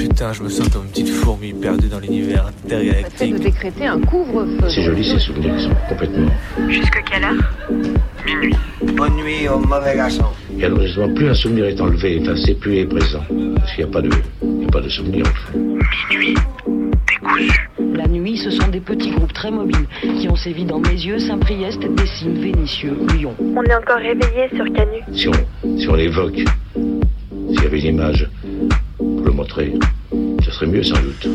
Putain, je me sens comme une petite fourmi perdue dans l'univers intergalactique. de décréter un couvre-feu. C'est joli ces souvenirs qui sont complètement. Jusque quelle heure? Minuit. Bonne nuit au mauvais garçon. Et alors justement, plus un souvenir est enlevé, enfin, c'est plus est présent. Parce qu'il n'y a pas de, il n'y a pas de souvenir. Enfin. Minuit. Décousu. La nuit, ce sont des petits groupes très mobiles qui ont sévi dans mes yeux, Saint-Priest, Dessines, Vénitieux, Lyon. On est encore réveillé sur Canu. Si on, si on l'évoque, s'il y avait une image montrer, ce serait mieux sans doute.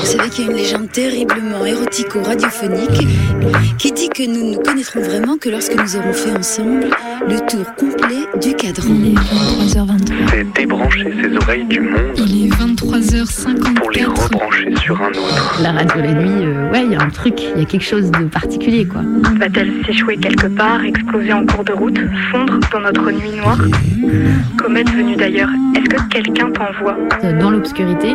Vous savez qu'il y a une légende terriblement érotico-radiophonique qui dit que nous ne connaîtrons vraiment que lorsque nous aurons fait ensemble le tour complet du cadran. Il est 23h23. C'est débrancher ses oreilles du monde Il est 23h54. pour les rebrancher sur un autre. La radio la nuit, euh, ouais, il y a un truc, il y a quelque chose de particulier, quoi. Va-t-elle s'échouer quelque part, exploser en cours de route, fondre dans notre nuit noire? Comète venue d'ailleurs, est-ce que quelqu'un t'envoie? Euh, Dans l'obscurité,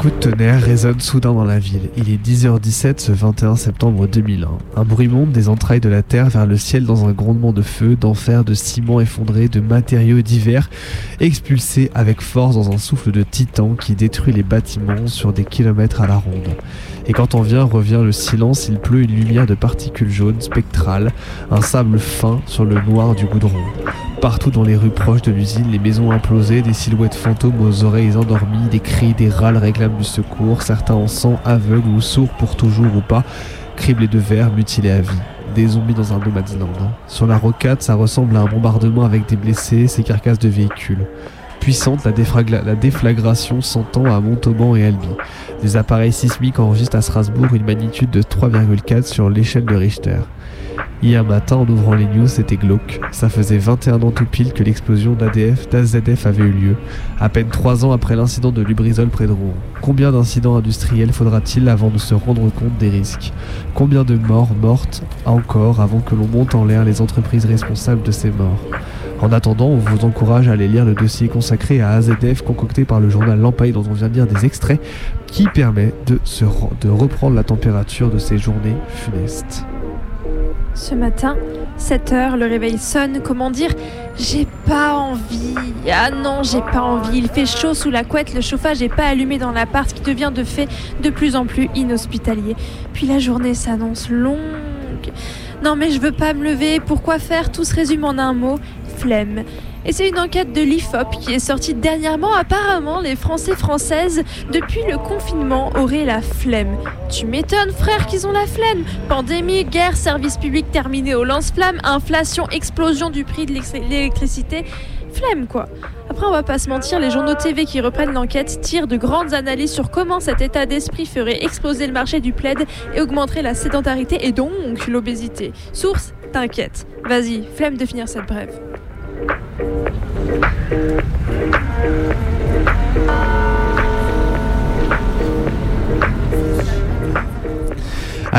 coup de tonnerre résonne soudain dans la ville. Il est 10h17 ce 21 septembre 2001. Un bruit monte des entrailles de la terre vers le ciel dans un grondement de feu, d'enfer, de ciment effondré, de matériaux divers, expulsés avec force dans un souffle de titan qui détruit les bâtiments sur des kilomètres à la ronde. Et quand on vient, revient le silence, il pleut une lumière de particules jaunes spectrales, un sable fin sur le noir du goudron. Partout dans les rues proches de l'usine, les maisons implosées, des silhouettes fantômes aux oreilles endormies, des cris, des râles réclament du secours, certains en sang, aveugles ou sourds pour toujours ou pas, criblés de verre, mutilés à vie. Des zombies dans un no man's land. Sur la rocade, ça ressemble à un bombardement avec des blessés, ces carcasses de véhicules. Puissante, la, déflagration s'entend à Montauban et Albi. Des appareils sismiques enregistrent à Strasbourg une magnitude de 3,4 sur l'échelle de Richter. Hier matin, en ouvrant les news, c'était glauque. Ça faisait 21 ans tout pile que l'explosion d'ADF, d'AZF avait eu lieu, à peine 3 ans après l'incident de Lubrizol près de Rouen. Combien d'incidents industriels faudra-t-il avant de se rendre compte des risques? Combien de morts mortes encore avant que l'on monte en l'air les entreprises responsables de ces morts? En attendant, on vous encourage à aller lire le dossier consacré à AZF concocté par le journal Lampaille dont on vient de lire des extraits qui permet de reprendre la température de ces journées funestes. Ce matin, 7 heures, le réveil sonne. Comment dire J'ai pas envie. Ah non, j'ai pas envie. Il fait chaud sous la couette. Le chauffage est pas allumé dans l'appart qui devient de fait de plus en plus inhospitalier. Puis la journée s'annonce longue. Non mais je veux pas me lever. Pourquoi faire? Tout se résume en un mot flemme. Et c'est une enquête de l'IFOP qui est sortie dernièrement. Apparemment, les Français françaises, depuis le confinement, auraient la flemme. Tu m'étonnes, frère, qu'ils ont la flemme. Pandémie, guerre, service public terminé au lance-flamme, inflation, explosion du prix de l'électricité. Flemme, quoi. Après, on va pas se mentir, les journaux TV qui reprennent l'enquête tirent de grandes analyses sur comment cet état d'esprit ferait exploser le marché du plaid et augmenterait la sédentarité et donc l'obésité. Source, t'inquiète. Vas-y, flemme de finir cette brève. Thank you.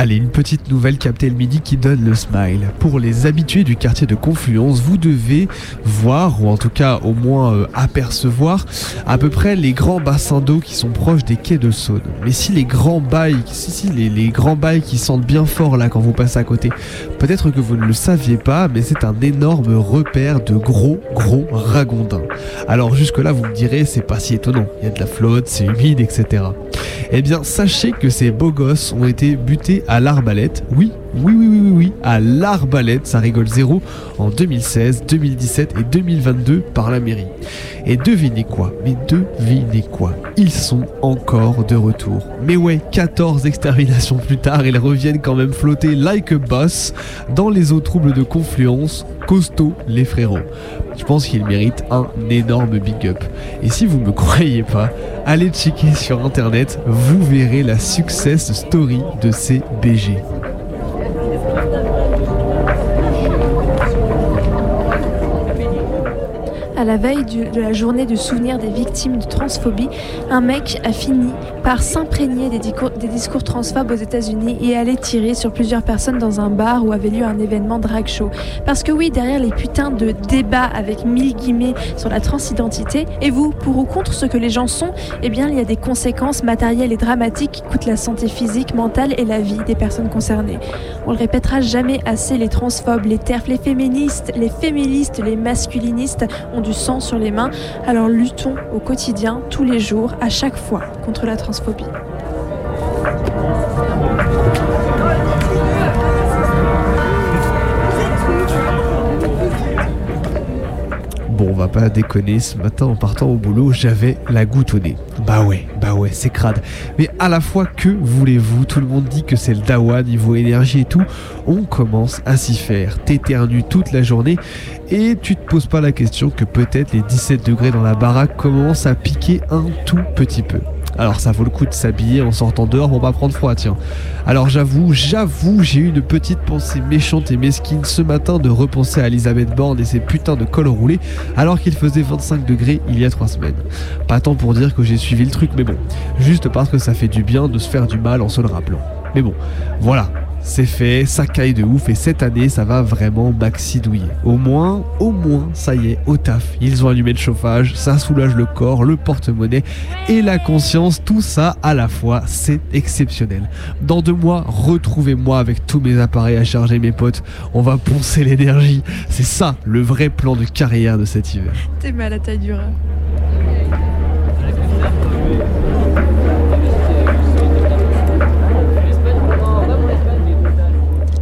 Allez, une petite nouvelle captée le midi qui donne le smile. Pour les habitués du quartier de Confluence, vous devez voir, ou en tout cas au moins euh, apercevoir, à peu près les grands bassins d'eau qui sont proches des quais de Saône. Mais si les grands bails, si, si, les, les grands bails qui sentent bien fort là quand vous passez à côté, peut-être que vous ne le saviez pas, mais c'est un énorme repère de gros, gros ragondins. Alors jusque-là, vous me direz, c'est pas si étonnant. Il y a de la flotte, c'est humide, etc. Eh bien, sachez que ces beaux gosses ont été butés à l'arbalète. Oui, oui, oui, oui, oui, à l'arbalète, ça rigole zéro, en 2016, 2017 et 2022 par la mairie. Et devinez quoi? Mais devinez quoi? Ils sont encore de retour. Mais ouais, 14 exterminations plus tard, ils reviennent quand même flotter like a boss dans les eaux troubles de confluence. Costaud, les frérots. Je pense qu'ils méritent un énorme big up. Et si vous me croyez pas, allez checker sur internet, vous verrez la success story de ces BG. La veille du- de la journée de souvenir des victimes de transphobie, un mec a fini par s'imprégner des discours transphobes aux États-Unis et aller tirer sur plusieurs personnes dans un bar où avait lieu un événement drag show. Parce que oui, derrière les putains de débats avec mille guillemets sur la transidentité, et vous, pour ou contre ce que les gens sont, eh bien, il y a des conséquences matérielles et dramatiques qui coûtent la santé physique, mentale et la vie des personnes concernées. On le répétera jamais assez, les transphobes, les terfs, les féministes, les féministes, les masculinistes ont du sang sur les mains, alors luttons au quotidien, tous les jours, à chaque fois, contre la transphobie. Bon, on va pas déconner, ce matin en partant au boulot, j'avais la goutte au nez. Bah ouais, bah ouais, c'est crade. Mais à la fois, que voulez-vous? Tout le monde dit que c'est le dawa, niveau énergie et tout. On commence à s'y faire. T'éternues toute la journée et tu te poses pas la question que peut-être les 17 degrés dans la baraque commencent à piquer un tout petit peu. Alors ça vaut le coup de s'habiller en sortant dehors pour pas prendre froid, tiens. Alors j'avoue, j'avoue, j'ai eu une petite pensée méchante et mesquine ce matin de repenser à Elisabeth Borne et ses putains de cols roulés alors qu'il faisait 25 degrés il y a 3 semaines. Pas tant pour dire que j'ai suivi le truc, mais bon, juste parce que ça fait du bien de se faire du mal en se le rappelant. Mais bon, voilà, c'est fait, ça caille de ouf et cette année ça va vraiment maxidouiller. Au moins, au moins, ça y est, au taf, ils ont allumé le chauffage, ça soulage le corps, le porte-monnaie et la conscience, tout ça à la fois, c'est exceptionnel. Dans deux mois, retrouvez-moi avec tous mes appareils à charger mes potes, on va poncer l'énergie. C'est ça le vrai plan de carrière de cet hiver. T'es mal à taille du.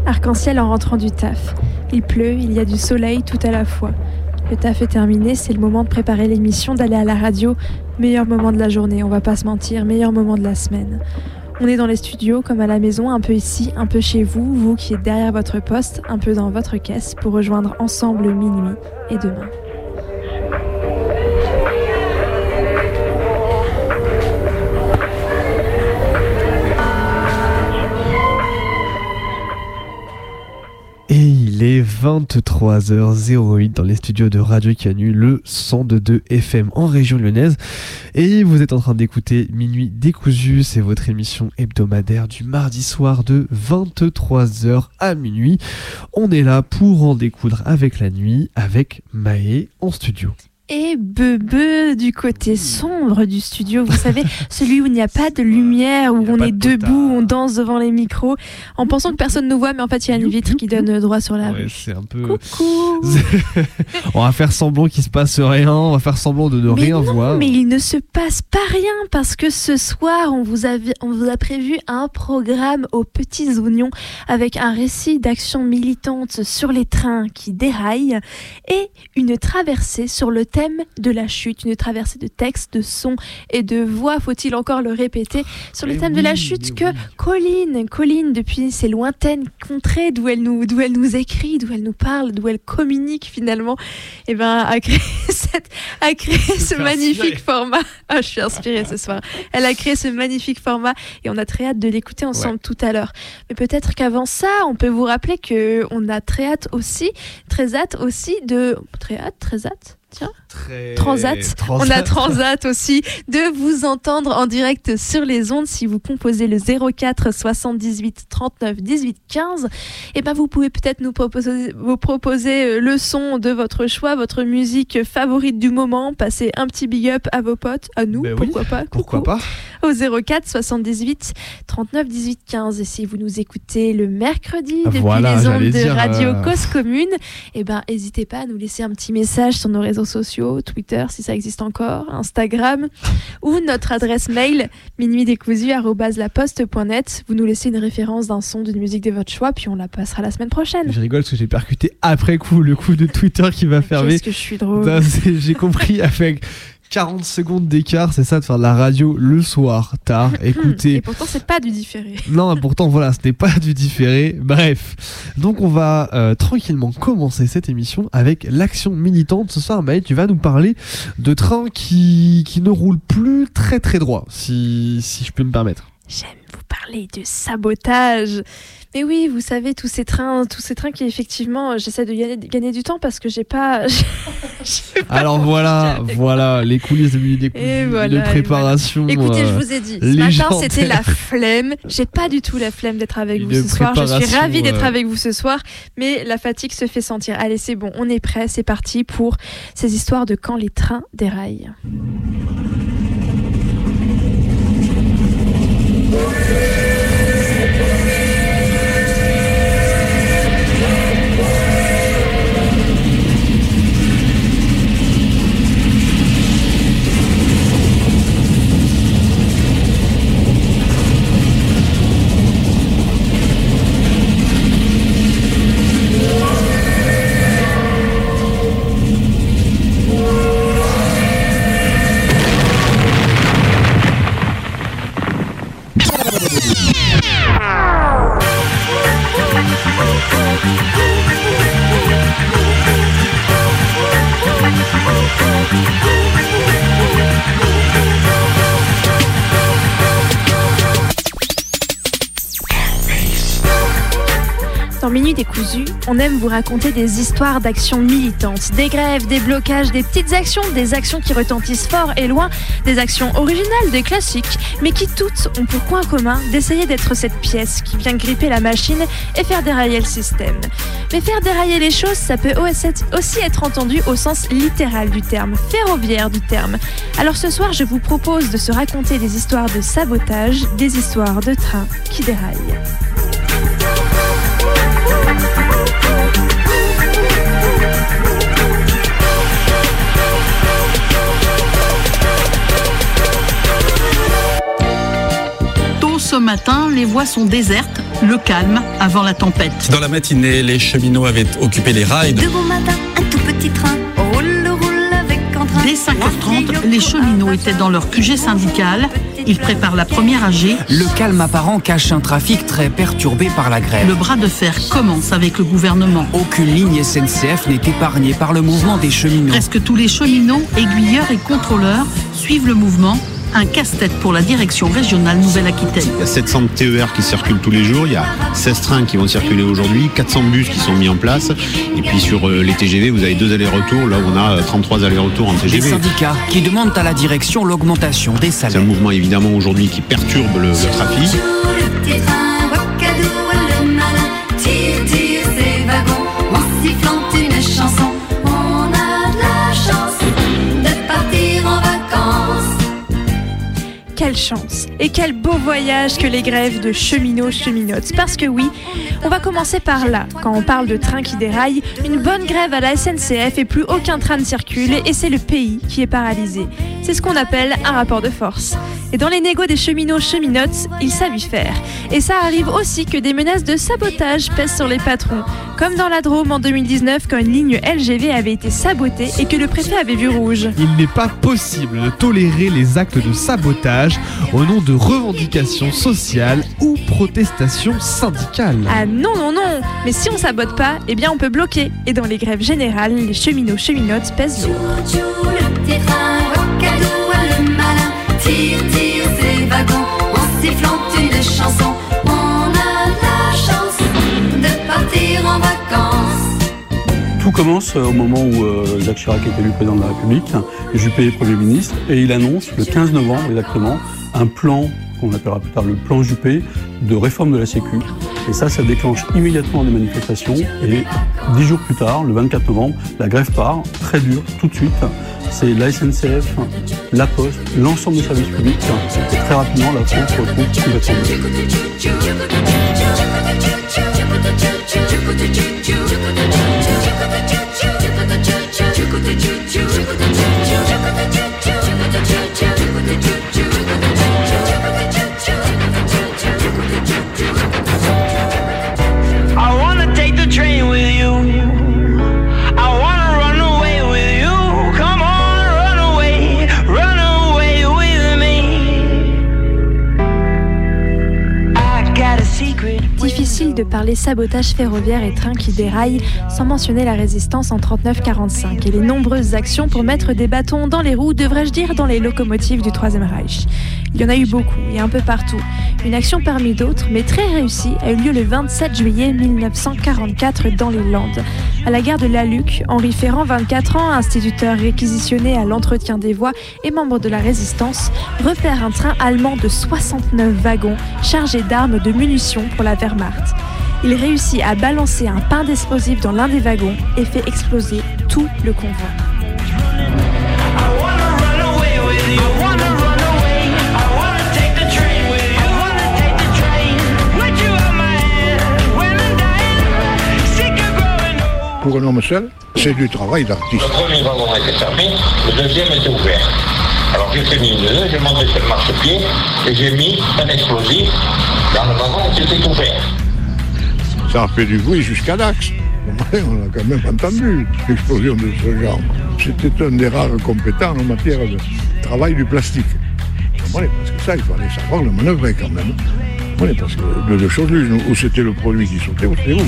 Arc-en-ciel en rentrant du taf. Il pleut, il y a du soleil tout à la fois. Le taf est terminé, c'est le moment de préparer l'émission, d'aller à la radio. Meilleur moment de la journée, on va pas se mentir, meilleur moment de la semaine. On est dans les studios comme à la maison, un peu ici, un peu chez vous, vous qui êtes derrière votre poste, un peu dans votre caisse, pour rejoindre ensemble minuit et demain. Il est 23h08 dans les studios de Radio Canu, le 102 FM en région lyonnaise. Et vous êtes en train d'écouter Minuit décousu, c'est votre émission hebdomadaire du mardi soir de 23h à minuit. On est là pour en découdre avec la nuit, avec Maë en studio. Et Bebe du côté sombre du studio, vous savez, celui où il n'y a pas de lumière, où on est de debout, on danse devant les micros, en pensant que personne ne nous voit, mais en fait il y a une vitre qui donne droit sur la Ouais, rue. c'est un peu. Coucou on va faire semblant qu'il se passe rien, on va faire semblant de ne Mais rien non, voir. mais il ne se passe pas rien parce que ce soir, on vous, a, on vous a prévu un programme aux petits oignons avec un récit d'action militante sur les trains qui déraillent et une traversée sur le thème de la chute, une traversée de textes, de sons et de voix, faut-il encore le répéter, sur le Mais thème de la chute que oui. Colline, Colline, depuis ses lointaines contrées d'où elle nous, d'où elle nous écrit, d'où elle nous parle, d'où elle communique finalement, eh ben, a créé cette, a créé ce magnifique format. Ah, je suis inspirée ce soir. Elle a créé ce magnifique format et on a très hâte de l'écouter ensemble tout à l'heure. Mais peut-être qu'avant ça, on peut vous rappeler que on a très hâte aussi, très hâte aussi de, très hâte, très hâte. Tiens, Très... Transat. On a Transat. Aussi. De vous entendre en direct sur les ondes. Si vous composez le 04 78 39 18 15 et ben vous pouvez peut-être nous proposer vous proposer euh, le son de votre choix, votre musique favorite du moment, passer un petit big up à vos potes, à nous, Ben oui, pourquoi pas. Pourquoi coucou, pas. Au 04 78 39 18 15 et si vous nous écoutez le mercredi depuis Voilà, les ondes de dire, Radio euh, Cause Commune, et ben n'hésitez pas à nous laisser un petit message sur nos réseaux sociaux, Twitter si ça existe encore, Instagram ou notre adresse mail minuitdécousu@laposte.net. Vous nous laissez une référence d'un son, d'une musique de votre choix, puis on la passera la semaine prochaine. Je rigole parce que j'ai percuté après coup le coup de Twitter qui va fermer. Qu'est-ce que je suis drôle. J'ai compris avec 40 secondes d'écart, c'est ça de faire de la radio le soir, tard. Et Écoutez. pourtant c'est pas du différé. Non, pourtant voilà, ce n'est pas du différé. Bref, donc on va euh, tranquillement commencer cette émission avec l'action militante. Ce soir, Maë, tu vas nous parler de trains qui, qui ne roulent plus très très droit, si, si je peux me permettre. J'aime vous parler de sabotage. Mais oui, vous savez, tous ces trains, tous ces trains qui effectivement, j'essaie de gagner, gagner du temps parce que j'ai pas. pas Alors voilà, voilà, les coulisses de Décousu, Et voilà, de. Écoutez, je euh, vous ai dit, ce matin c'était la flemme. J'ai pas du tout la flemme d'être avec vous ce soir. Je suis ravie d'être euh, avec vous ce soir, mais la fatigue se fait sentir. Allez, c'est bon, on est prêt, c'est parti pour ces histoires de quand les trains déraillent. Dans Minute Décousu, on aime vous raconter des histoires d'actions militantes, des grèves, des blocages, des petites actions, des actions qui retentissent fort et loin, des actions originales, des classiques, mais qui toutes ont pour point commun d'essayer d'être cette pièce qui vient gripper la machine et faire dérailler le système. Mais faire dérailler les choses, ça peut aussi être entendu au sens littéral du terme, ferroviaire du terme. Alors ce soir, je vous propose de se raconter des histoires de sabotage, des histoires de trains qui déraillent. Matin, les voies sont désertes, le calme avant la tempête. Dans la matinée, les cheminots avaient occupé les rails. De bon matin, un tout petit train roule, roule avec entrain. Dès 5h30, les cheminots étaient dans leur QG syndical. Ils préparent la première AG. Le calme apparent cache un trafic très perturbé par la grève. Le bras de fer commence avec le gouvernement. Aucune ligne SNCF n'est épargnée par le mouvement des cheminots. Presque tous les cheminots, aiguilleurs et contrôleurs suivent le mouvement. Un casse-tête pour la direction régionale Nouvelle-Aquitaine. Il y a 700 TER qui circulent tous les jours, il y a 16 trains qui vont circuler aujourd'hui, 400 bus qui sont mis en place, et puis sur euh, les TGV, vous avez deux allers-retours, là où on a euh, 33 allers-retours en Des TGV. syndicats qui demandent à la direction l'augmentation des C'est un salaires. mouvement évidemment aujourd'hui qui perturbe le, le trafic. Quelle chance et quel beau voyage que les grèves de cheminots cheminotes. Parce que oui, on va commencer par là. Quand on parle de trains qui déraillent, une bonne grève à la SNCF et plus aucun train ne circule et c'est le pays qui est paralysé. C'est ce qu'on appelle un rapport de force. Et dans les négos des cheminots cheminotes, ils savent y faire. Et ça arrive aussi que des menaces de sabotage pèsent sur les patrons. Comme dans la Drôme en 2019 quand une ligne LGV avait été sabotée et que le préfet avait vu rouge. Il n'est pas possible de tolérer les actes de sabotage au nom de revendications sociales ou protestations syndicales. Ah non, non, non Mais si on sabote pas, eh bien on peut bloquer. Et dans les grèves générales, les cheminots cheminotes pèsent lourd. Tout commence euh, au moment où euh, Jacques Chirac est élu président de la République, Juppé est Premier ministre, et il annonce le 15 novembre exactement un plan qu'on appellera plus tard le plan Juppé de réforme de la Sécu. Et ça, ça déclenche immédiatement des manifestations. Et dix jours plus tard, le 24 novembre, la grève part, très dure, tout de suite. C'est la SNCF, la Poste, l'ensemble des services publics. Très rapidement, la France retrouve. I de parler sabotage ferroviaire et train qui déraille, sans mentionner la résistance en 39-45 et les nombreuses actions pour mettre des bâtons dans les roues, devrais-je dire, dans les locomotives du Troisième Reich. Il y en a eu beaucoup et un peu partout. Une action parmi d'autres, mais très réussie, a eu lieu le 27 juillet 1944 dans les Landes. À la gare de La Luc, Henri Ferrand, 24 ans, instituteur réquisitionné à l'entretien des voies et membre de la résistance, repère un train allemand de 69 wagons chargé d'armes de munitions pour la Wehrmacht. Il réussit à balancer un pain d'explosifs dans l'un des wagons et fait exploser tout le convoi. Pour un homme seul, c'est du travail d'artiste. Le premier wagon était fermé, le deuxième était ouvert. Alors j'ai fait mes nœuds, j'ai monté sur le marchepied et j'ai mis un explosif dans le wagon qui était ouvert. Ça a fait du bruit jusqu'à l'Axe. On a quand même entendu l'explosion de ce genre. C'était un des rares compétents en matière de travail du plastique. Parce que ça, il fallait savoir le manœuvrer quand même. Parce que de choses l'une, où c'était le produit qui sautait, ou c'était où?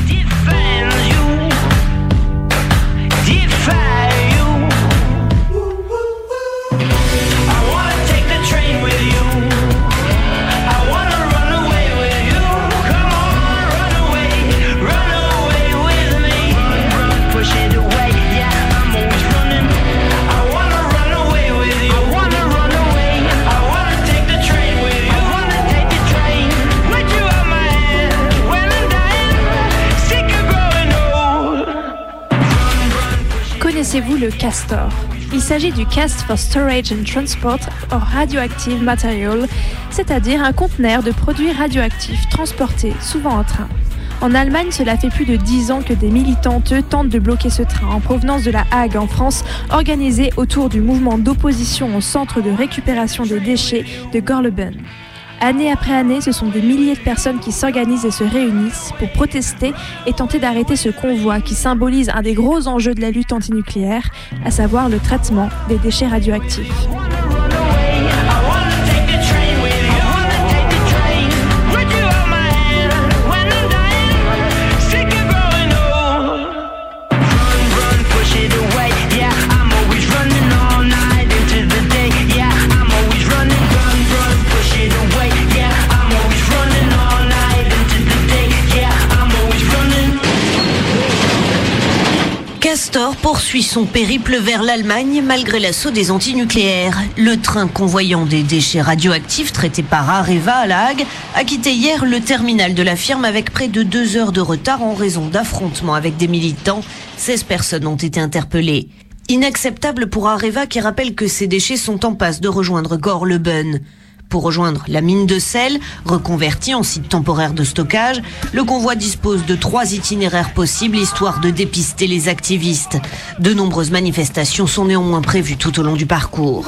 Castor Il s'agit du Cast for Storage and Transport of Radioactive Material, c'est-à-dire un conteneur de produits radioactifs transportés, souvent en train. En Allemagne, cela fait plus de 10 ans que des militantes tentent de bloquer ce train en provenance de la Hague en France, organisé autour du mouvement d'opposition au centre de récupération des déchets de Gorleben. Année après année, ce sont des milliers de personnes qui s'organisent et se réunissent pour protester et tenter d'arrêter ce convoi qui symbolise un des gros enjeux de la lutte antinucléaire, à savoir le traitement des déchets radioactifs. Poursuit son périple vers l'Allemagne malgré l'assaut des antinucléaires. Le train convoyant des déchets radioactifs traités par Areva à La Hague a quitté hier le terminal de la firme avec près de deux heures de retard en raison d'affrontements avec des militants. 16 personnes ont été interpellées. Inacceptable pour Areva qui rappelle que ces déchets sont en passe de rejoindre Gorleben. Pour rejoindre la mine de sel, reconvertie en site temporaire de stockage, le convoi dispose de trois itinéraires possibles histoire de dépister les activistes. De nombreuses manifestations sont néanmoins prévues tout au long du parcours.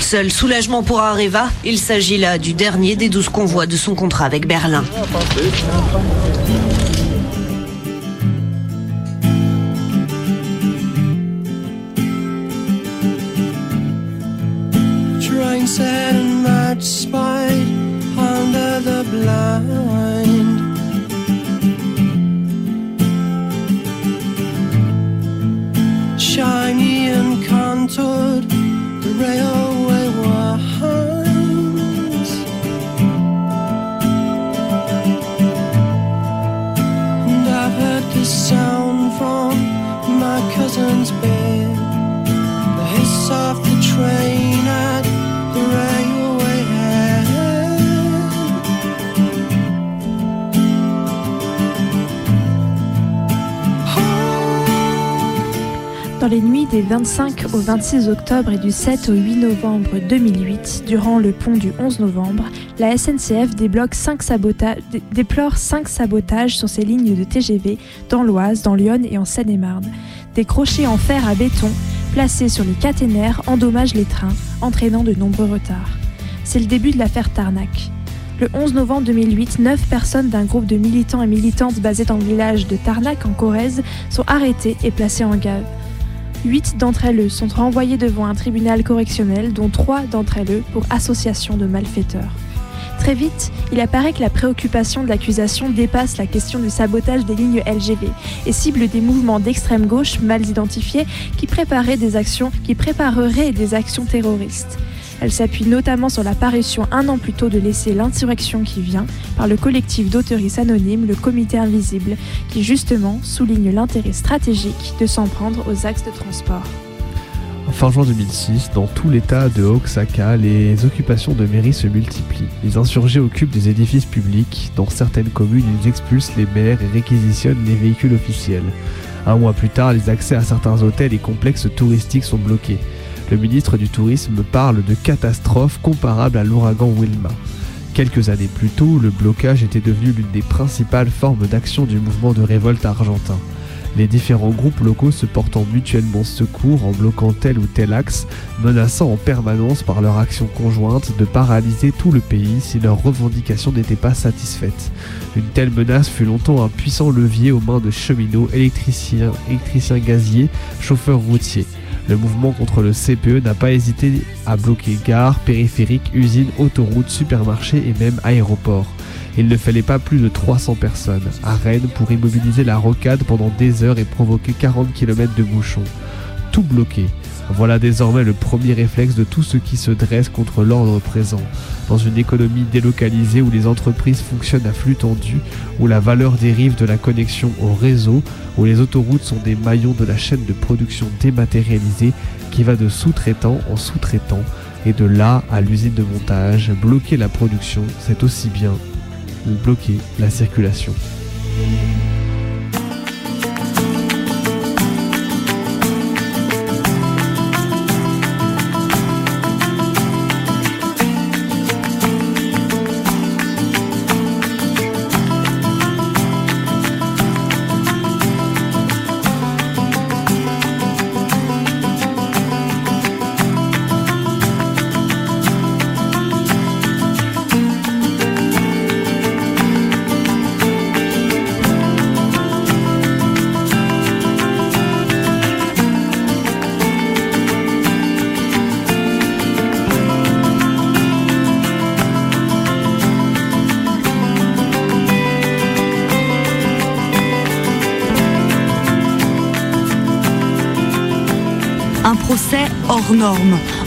Seul soulagement pour Areva, il s'agit là du dernier des douze convois de son contrat avec Berlin. Train set and match spied under the blind. Shiny and contoured, the railway winds. And I've heard the sound from my cousin's bed, the hiss of the train Dans les nuits des 25 au 26 octobre et du 7 au 8 novembre 2008, durant le pont du 11 novembre, la SNCF déplore 5 sabotages sur ses lignes de TGV dans l'Oise, dans l'Yonne et en Seine-et-Marne. Des crochets en fer à béton placés sur les caténaires endommagent les trains, entraînant de nombreux retards. C'est le début de l'affaire Tarnac. Le 11 novembre 2008, 9 personnes d'un groupe de militants et militantes basés dans le village de Tarnac en Corrèze sont arrêtées et placées en gave. Huit d'entre elles sont renvoyées devant un tribunal correctionnel, dont trois d'entre elles pour association de malfaiteurs. Très vite, il apparaît que la préoccupation de l'accusation dépasse la question du sabotage des lignes LGV et cible des mouvements d'extrême gauche mal identifiés qui préparaient des actions, qui prépareraient des actions terroristes. Elle s'appuie notamment sur la parution un an plus tôt de l'essai L'insurrection qui vient par le collectif d'auteuristes anonymes, le Comité Invisible, qui justement souligne l'intérêt stratégique de s'en prendre aux axes de transport. Fin juin 2006, dans tout l'état de Oaxaca, les occupations de mairie se multiplient. Les insurgés occupent des édifices publics. Dans certaines communes, ils expulsent les maires et réquisitionnent les véhicules officiels. Un mois plus tard, les accès à certains hôtels et complexes touristiques sont bloqués. Le ministre du Tourisme parle de catastrophe comparable à l'ouragan Wilma. Quelques années plus tôt, le blocage était devenu l'une des principales formes d'action du mouvement de révolte argentin. Les différents groupes locaux se portant mutuellement secours en bloquant tel ou tel axe, menaçant en permanence par leur action conjointe de paralyser tout le pays si leurs revendications n'étaient pas satisfaites. Une telle menace fut longtemps un puissant levier aux mains de cheminots, électriciens, électriciens gaziers, chauffeurs routiers. Le mouvement contre le CPE n'a pas hésité à bloquer gares, périphériques, usines, autoroutes, supermarchés et même aéroports. Il ne fallait pas plus de 300 personnes à Rennes pour immobiliser la rocade pendant des heures et provoquer 40 km de bouchons. Tout bloqué. Voilà désormais le premier réflexe de tous ceux qui se dressent contre l'ordre présent. Dans une économie délocalisée où les entreprises fonctionnent à flux tendu, où la valeur dérive de la connexion au réseau, où les autoroutes sont des maillons de la chaîne de production dématérialisée qui va de sous-traitant en sous-traitant, et de là à l'usine de montage, bloquer la production, c'est aussi bien bloquer la circulation.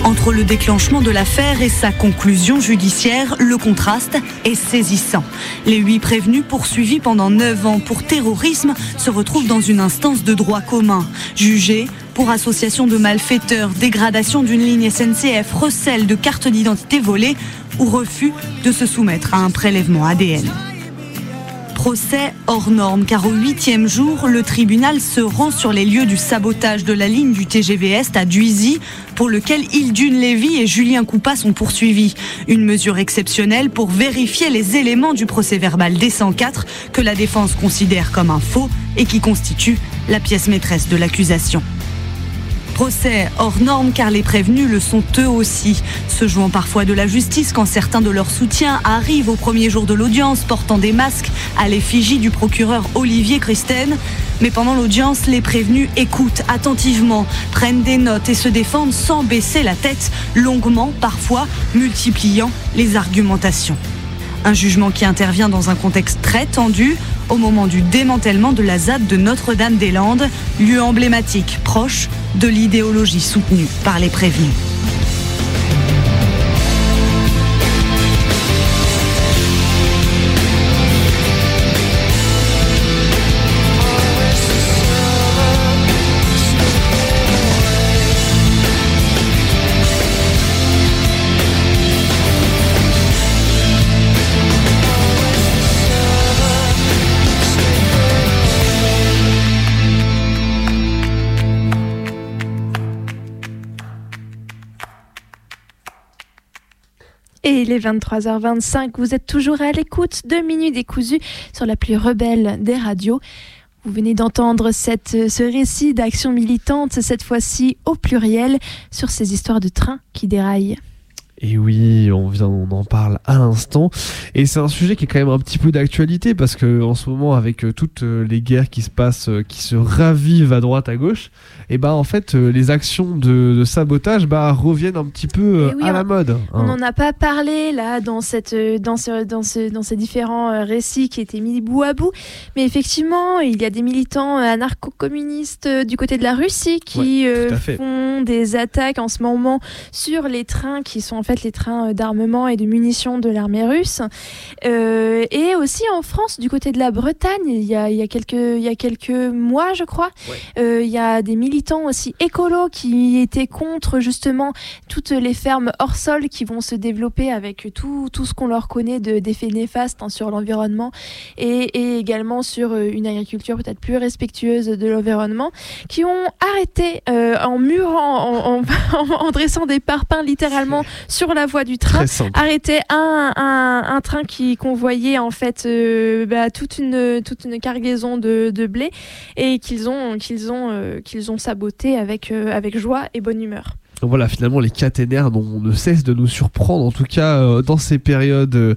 Entre le déclenchement de l'affaire et sa conclusion judiciaire, le contraste est saisissant. Les huit prévenus poursuivis pendant neuf ans pour terrorisme se retrouvent dans une instance de droit commun. Jugés pour association de malfaiteurs, dégradation d'une ligne SNCF, recel de cartes d'identité volées ou refus de se soumettre à un prélèvement ADN procès hors norme car au huitième jour, le tribunal se rend sur les lieux du sabotage de la ligne du TGV Est à Duisy pour lequel Hildune Lévy et Julien Coupa sont poursuivis. Une mesure exceptionnelle pour vérifier les éléments du procès verbal D104 que la défense considère comme un faux et qui constitue la pièce maîtresse de l'accusation. Procès hors norme car les prévenus le sont eux aussi, se jouant parfois de la justice quand certains de leurs soutiens arrivent au premier jour de l'audience portant des masques à l'effigie du procureur Olivier Christen. Mais pendant l'audience, les prévenus écoutent attentivement, prennent des notes et se défendent sans baisser la tête, longuement parfois, multipliant les argumentations. Un jugement qui intervient dans un contexte très tendu au moment du démantèlement de la ZAD de Notre-Dame-des-Landes, lieu emblématique proche de l'idéologie soutenue par les prévenus. Et il est 23h25, vous êtes toujours à l'écoute de Minuit décousu sur la plus rebelle des radios. Vous venez d'entendre ce récit d'action militante, cette fois-ci au pluriel, sur ces histoires de trains qui déraillent. Et oui, on vient, on en parle à l'instant. Et c'est un sujet qui est quand même un petit peu d'actualité parce que en ce moment, avec euh, toutes euh, les guerres qui se passent, euh, qui se ravivent à droite, à gauche, et bah en fait, les actions de, de sabotage bah, reviennent un petit peu oui, à on- la mode. On hein. n'en a pas parlé là dans, cette, dans, ce, dans, ce, dans ces différents récits qui étaient mis bout à bout. Mais effectivement, il y a des militants anarcho-communistes du côté de la Russie qui Ouais, euh, font des attaques en ce moment sur les trains qui sont en fait les trains euh, d'armement et de munitions de l'armée russe. Euh, et aussi en France, du côté de la Bretagne, il y a, il y a, quelques, il y a quelques mois, je crois, euh, il y a des militants aussi écolos qui étaient contre justement toutes les fermes hors sol qui vont se développer avec tout, tout ce qu'on leur connaît de- d'effets néfastes hein, sur l'environnement et, et également sur une agriculture peut-être plus respectueuse de l'environnement, qui ont arrêté euh, en murant, en, en- en dressant des parpaings littéralement sur la voie du train, arrêté un, un, un train qui convoyait en fait euh, bah, toute, une, toute une cargaison de, de blé et qu'ils ont, qu'ils ont, euh, qu'ils ont saboté avec, euh, avec joie et bonne humeur. Donc voilà, finalement, les caténaires dont on ne cesse de nous surprendre, en tout cas dans ces périodes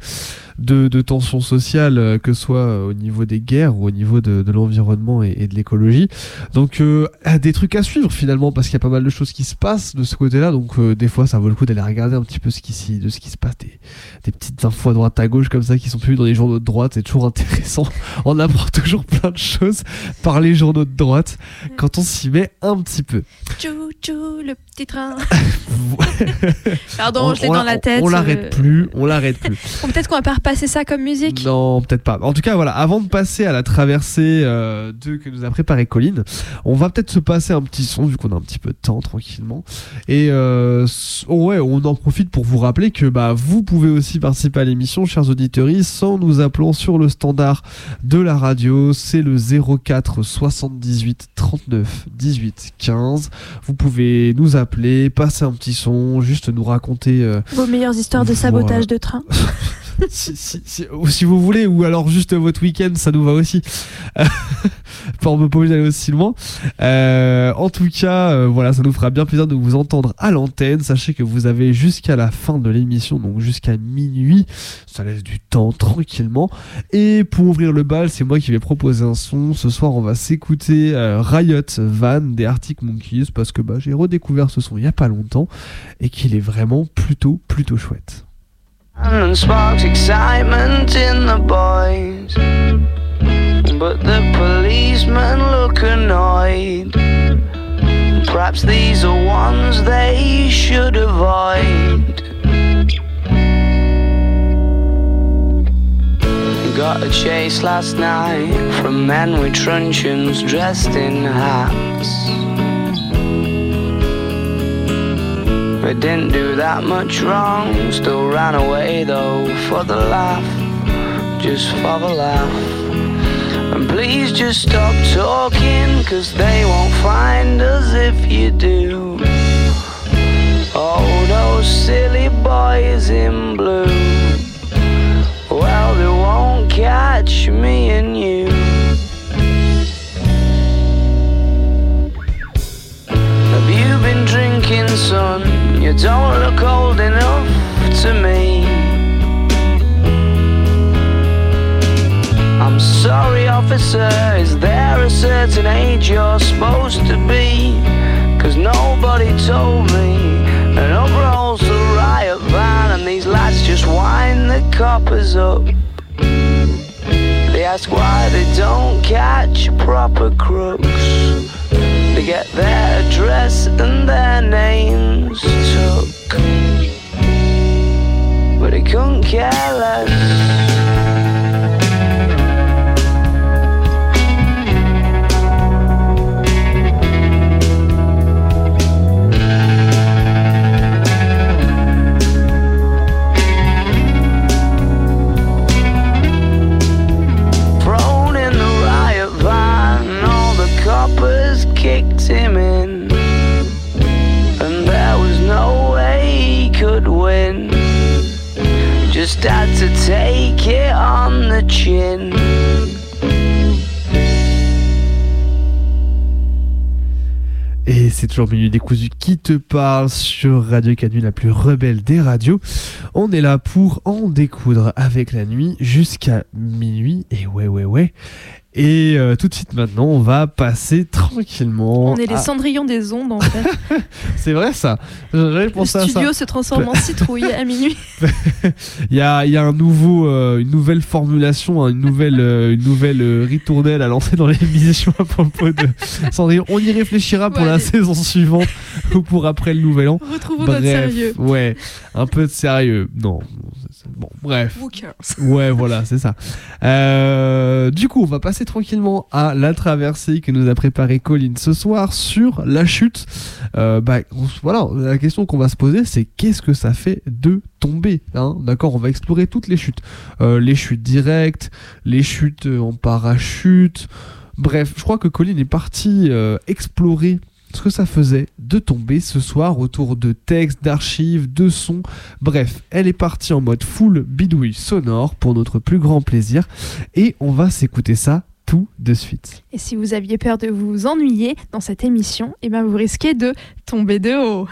de, de tension sociale, euh, que ce soit euh, au niveau des guerres ou au niveau de, de l'environnement et, et de l'écologie. Donc euh, des trucs à suivre finalement, parce qu'il y a pas mal de choses qui se passent de ce côté-là. Donc euh, des fois, ça vaut le coup d'aller regarder un petit peu ce qui, de ce qui se passe, des, des petites infos à droite à gauche comme ça qui sont publiées dans les journaux de droite. C'est toujours intéressant. On apprend toujours plein de choses par les journaux de droite quand on s'y met un petit peu. Tchou tchou, le petit train. Pardon, On- je l'ai on dans l'a- tête. On l'arrête euh, plus, on l'arrête plus. Peut-être qu'on va pas repasser ça comme musique? Non, peut-être pas. En tout cas, voilà, avant de passer à la traversée euh, de, que nous a préparé Colline, on va peut-être se passer un petit son, vu qu'on a un petit peu de temps, tranquillement. Et euh, oh ouais, on en profite pour vous rappeler que bah, vous pouvez aussi participer à l'émission, chers auditeurs, sans nous appelant sur le standard de la radio. C'est le 04 78 39 18 15. Vous pouvez nous appeler, passer un petit son, juste nous raconter... euh, Vos meilleures histoires de Voilà. sabotage de train. si, si- si- si vous voulez, ou alors juste votre week-end, ça nous va aussi. Pour me pas d'aller aussi loin. Euh, en tout cas, euh, voilà, ça nous fera bien plaisir de vous entendre à l'antenne. Sachez que vous avez jusqu'à la fin de l'émission, donc jusqu'à minuit. Ça laisse du temps tranquillement. Et pour ouvrir le bal, c'est moi qui vais proposer un son. Ce soir, on va s'écouter euh, Riot Van des Arctic Monkeys parce que bah, j'ai redécouvert ce son il y a pas longtemps et qu'il est vraiment plutôt, plutôt chouette. And sparks excitement in the boys. But the policemen look annoyed. Perhaps these are ones they should avoid. Got a chase last night from men with truncheons dressed in hats. They didn't do that much wrong, still ran away though for the laugh, just for the laugh. And please just stop talking, cause they won't find us if you do. Oh, those silly boys in blue. Well, they won't catch me and you. Have you been drinking, son? You don't look old enough to me. I'm sorry, officer. Is there a certain age you're supposed to be? Cause nobody told me. And up the riot van, and these lads just wind the coppers up. They ask why they don't catch proper crooks. Get their address and their names took. But he couldn't care less. Et c'est toujours Minuit décousu qui te parle sur Radio Canu, la plus rebelle des radios. On est là pour en découdre avec la nuit jusqu'à minuit. Et ouais, ouais, ouais. Et euh, tout de suite maintenant, on va passer tranquillement. On est les cendrillons des ondes en fait. C'est vrai ça. J'avais Le pensé à ça. studio se transforme en citrouille à minuit. Il y a, y a un nouveau, euh, une nouvelle formulation, hein, une nouvelle, euh, une nouvelle ritournelle à lancer dans l'émission à propos de Cendrillon. On y réfléchira pour Ouais, la allez. saison suivante ou pour après le nouvel an. Retrouvons notre sérieux. Ouais, un peu de sérieux. Non, bon, bref. Ouais, voilà, c'est ça. Euh, du coup, on va passer tranquillement à la traversée que nous a préparé Colline ce soir sur la chute. Euh, bah, on voilà, la question qu'on va se poser, c'est qu'est-ce que ça fait de tomber hein? D'accord, on va explorer toutes les chutes. Euh, les chutes directes, les chutes en parachute. Bref, je crois que Colline est partie euh, explorer ce que ça faisait de tomber ce soir autour de textes, d'archives, de sons. Bref, elle est partie en mode full bidouille sonore pour notre plus grand plaisir. Et on va s'écouter ça tout de suite. Et si vous aviez peur de vous ennuyer dans cette émission, eh ben vous risquez de tomber de haut.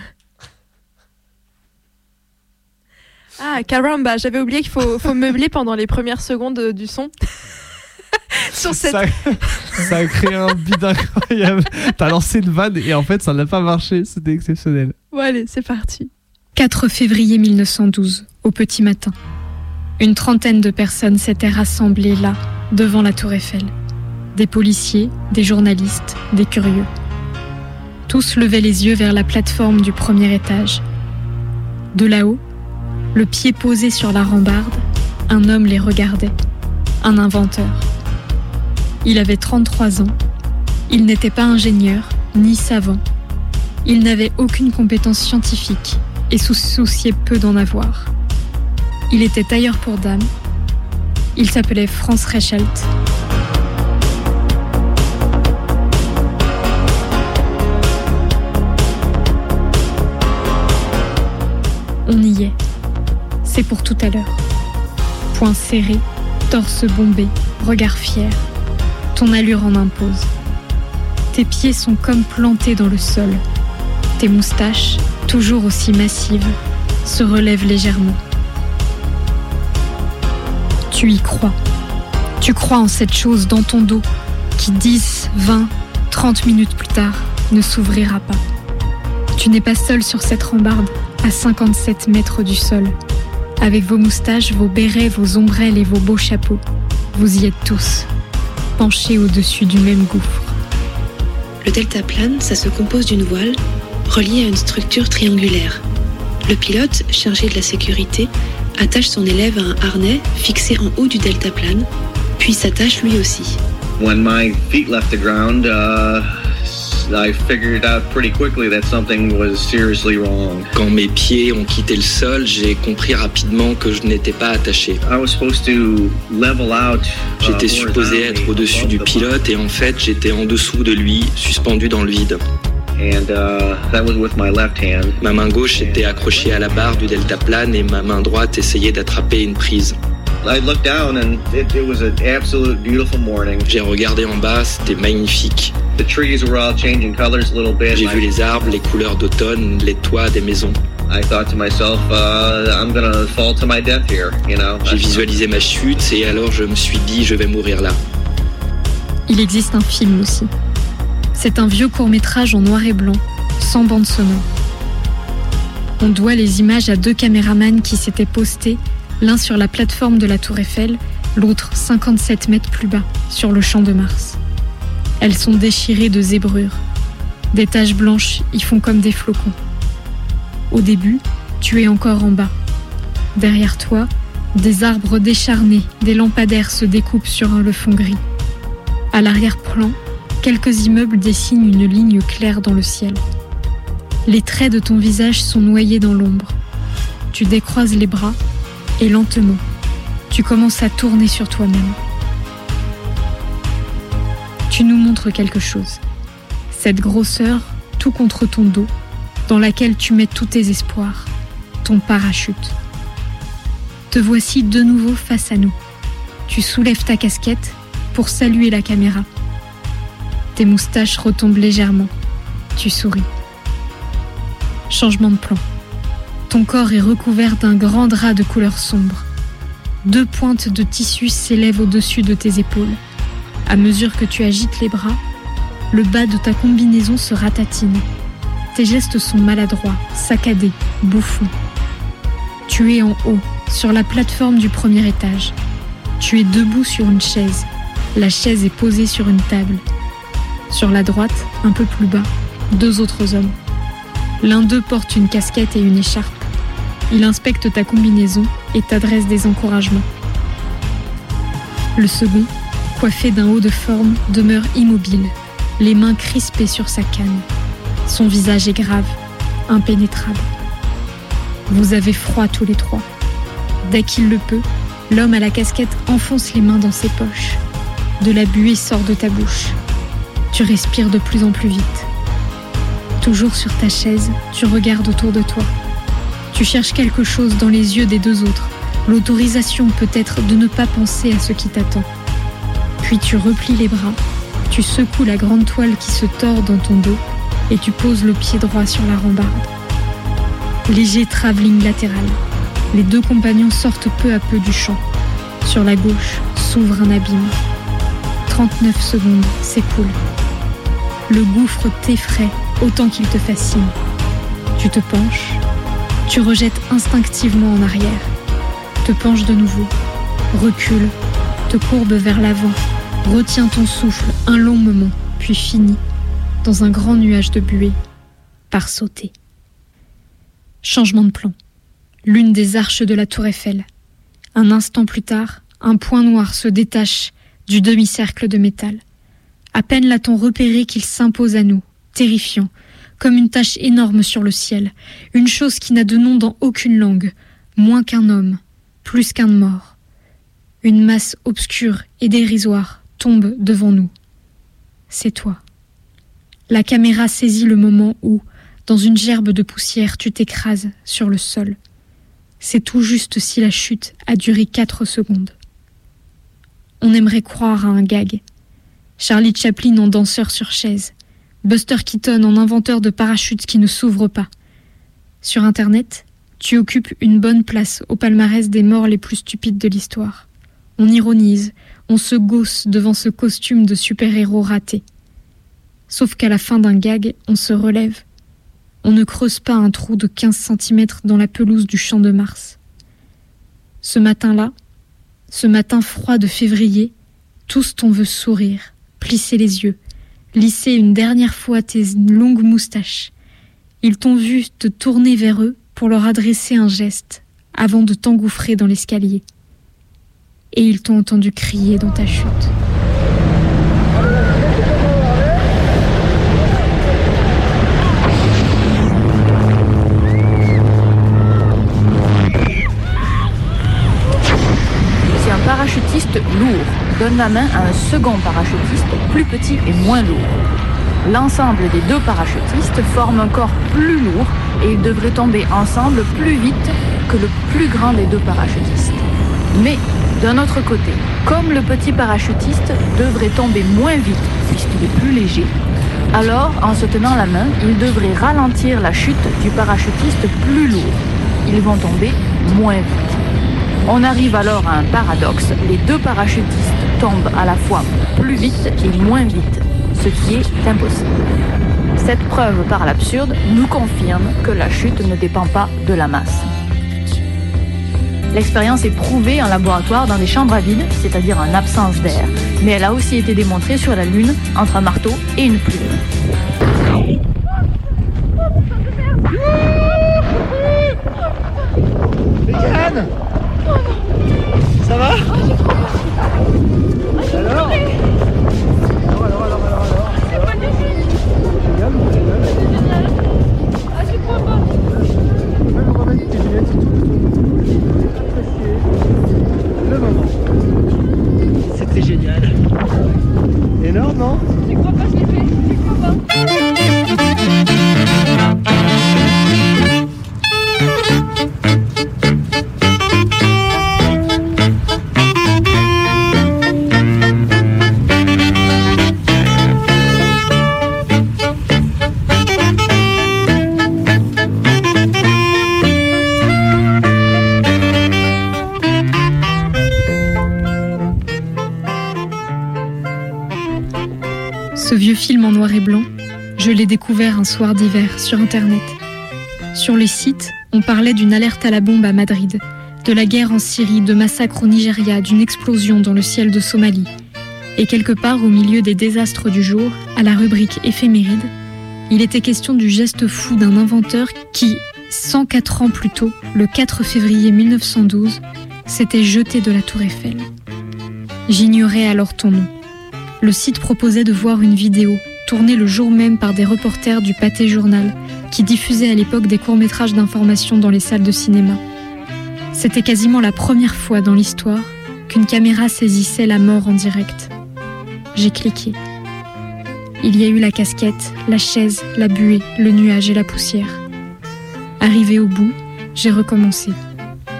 Ah, caramba, j'avais oublié qu'il faut, meubler pendant les premières secondes euh, du son. Sur cette... Ça, ça a créé un bide incroyable. T'as lancé une vanne et en fait ça n'a pas marché. C'était exceptionnel. Bon, allez, c'est parti. 4 février 1912, au petit matin. Une trentaine de personnes s'étaient rassemblées là, devant la tour Eiffel. Des policiers, des journalistes, des curieux. Tous levaient les yeux vers la plateforme du premier étage. De là-haut, le pied posé sur la rambarde, un homme les regardait. Un inventeur. Il avait 33 ans. Il n'était pas ingénieur, ni savant. Il n'avait aucune compétence scientifique et se souciait peu d'en avoir. Il était tailleur pour dames. Il s'appelait Franz Reichelt. On y est. C'est pour tout à l'heure. Poings serrés, torse bombé, regard fier. Ton allure en impose. Tes pieds sont comme plantés dans le sol. Tes moustaches, toujours aussi massives, se relèvent légèrement. Tu y crois. Tu crois en cette chose dans ton dos qui 10, 20, 30 minutes plus tard ne s'ouvrira pas. Tu n'es pas seul sur cette rambarde à 57 mètres du sol. Avec vos moustaches, vos bérets, vos ombrelles et vos beaux chapeaux. Vous y êtes tous, penchés au-dessus du même gouffre. Le deltaplane, ça se compose d'une voile reliée à une structure triangulaire. Le pilote, chargé de la sécurité, attache son élève à un harnais fixé en haut du deltaplane, puis s'attache lui aussi. When my feet left the ground, uh, I figured out pretty quickly that something was seriously wrong. Quand mes pieds ont quitté le sol, j'ai compris rapidement que je n'étais pas attaché. I was supposed to level out. uh, J'étais supposé être au-dessus du pilote et en fait j'étais en dessous de lui, suspendu dans le vide. And uh, that was with my left hand. Ma main gauche était accrochée à la barre du deltaplane et ma main droite essayait d'attraper une prise. I looked down and it, it was an absolute beautiful morning. J'ai regardé en bas, c'était magnifique. The trees were all changing colors a little bit. J'ai vu I- les arbres, les couleurs d'automne, les toits des maisons. I thought to myself, uh, I'm gonna fall to my death here, you know? J'ai visualisé ma chute et alors je me suis dit je vais mourir là. Il existe un film aussi. C'est un vieux court-métrage en noir et blanc, sans bande sonore. On doit les images à deux caméramans qui s'étaient postés, l'un sur la plateforme de la tour Eiffel, l'autre 57 mètres plus bas, sur le champ de Mars. Elles sont déchirées de zébrures. Des taches blanches y font comme des flocons. Au début, tu es encore en bas. Derrière toi, des arbres décharnés, des lampadaires se découpent sur un le fond gris. À l'arrière-plan, quelques immeubles dessinent une ligne claire dans le ciel. Les traits de ton visage sont noyés dans l'ombre. Tu décroises les bras et lentement, tu commences à tourner sur toi-même. Tu nous montres quelque chose. Cette grosseur, tout contre ton dos, dans laquelle tu mets tous tes espoirs, ton parachute. Te voici de nouveau face à nous. Tu soulèves ta casquette pour saluer la caméra. Tes moustaches retombent légèrement. Tu souris. Changement de plan. Ton corps est recouvert d'un grand drap de couleur sombre. Deux pointes de tissu s'élèvent au-dessus de tes épaules. À mesure que tu agites les bras, le bas de ta combinaison se ratatine. Tes gestes sont maladroits, saccadés, bouffons. Tu es en haut, sur la plateforme du premier étage. Tu es debout sur une chaise. La chaise est posée sur une table. Sur la droite, un peu plus bas, deux autres hommes. L'un d'eux porte une casquette et une écharpe. Il inspecte ta combinaison et t'adresse des encouragements. Le second, coiffé d'un haut de forme, demeure immobile, les mains crispées sur sa canne. Son visage est grave, impénétrable. Vous avez froid tous les trois. Dès qu'il le peut, l'homme à la casquette enfonce les mains dans ses poches. De la buée sort de ta bouche. Tu respires de plus en plus vite. Toujours sur ta chaise, tu regardes autour de toi. Tu cherches quelque chose dans les yeux des deux autres, l'autorisation peut-être de ne pas penser à ce qui t'attend. Puis tu replies les bras, tu secoues la grande toile qui se tord dans ton dos et tu poses le pied droit sur la rambarde. Léger travelling latéral. Les deux compagnons sortent peu à peu du champ. Sur la gauche s'ouvre un abîme. 39 secondes s'écoulent. Le gouffre t'effraie autant qu'il te fascine. Tu te penches, tu rejettes instinctivement en arrière, te penches de nouveau, recule, te courbe vers l'avant, retiens ton souffle un long moment, puis finis, dans un grand nuage de buée, par sauter. Changement de plan. L'une des arches de la tour Eiffel. Un instant plus tard, un point noir se détache du demi-cercle de métal. À peine l'a-t-on repéré qu'il s'impose à nous, terrifiant, comme une tache énorme sur le ciel, une chose qui n'a de nom dans aucune langue, moins qu'un homme, plus qu'un mort. Une masse obscure et dérisoire tombe devant nous. C'est toi. La caméra saisit le moment où, dans une gerbe de poussière, tu t'écrases sur le sol. C'est tout juste si la chute a duré quatre secondes. On aimerait croire à un gag. Charlie Chaplin en danseur sur chaise. Buster Keaton en inventeur de parachutes qui ne s'ouvrent pas. Sur Internet, tu occupes une bonne place au palmarès des morts les plus stupides de l'histoire. On ironise, on se gausse devant ce costume de super-héros raté. Sauf qu'à la fin d'un gag, on se relève. On ne creuse pas un trou de 15 cm dans la pelouse du champ de Mars. Ce matin-là, ce matin froid de février, tous t'on veut sourire, plisser les yeux, lisser une dernière fois tes longues moustaches. Ils t'ont vu te tourner vers eux pour leur adresser un geste avant de t'engouffrer dans l'escalier. Et ils t'ont entendu crier dans ta chute. Si un parachutiste lourd donne la main à un second parachutiste plus petit et moins lourd, l'ensemble des deux parachutistes forme un corps plus lourd et ils devraient tomber ensemble plus vite que le plus grand des deux parachutistes. Mais d'un autre côté, comme le petit parachutiste devrait tomber moins vite puisqu'il est plus léger, alors en se tenant la main, il devrait ralentir la chute du parachutiste plus lourd. Ils vont tomber moins vite. On arrive alors à un paradoxe. Les deux parachutistes tombent à la fois plus vite et moins vite, ce qui est impossible. Cette preuve par l'absurde nous confirme que la chute ne dépend pas de la masse. L'expérience est prouvée en laboratoire dans des chambres à vide, c'est-à-dire en absence d'air, mais elle a aussi été démontrée sur la Lune entre un marteau et une plume. Ça va? Alors, Apprécier le moment. C'était génial. Énorme, non? Tu crois pas, je l'ai fait l'ai découvert un soir d'hiver sur Internet. Sur les sites, on parlait d'une alerte à la bombe à Madrid, de la guerre en Syrie, de massacres au Nigeria, d'une explosion dans le ciel de Somalie. Et quelque part au milieu des désastres du jour, à la rubrique éphéméride, il était question du geste fou d'un inventeur qui, 104 ans plus tôt, le 4 février 1912, s'était jeté de la tour Eiffel. J'ignorais alors ton nom. Le site proposait de voir une vidéo, tournée le jour même par des reporters du Pâté Journal, qui diffusaient à l'époque des courts-métrages d'information dans les salles de cinéma. C'était quasiment la première fois dans l'histoire qu'une caméra saisissait la mort en direct. J'ai cliqué. Il y a eu la casquette, la chaise, la buée, le nuage et la poussière. Arrivé au bout, j'ai recommencé.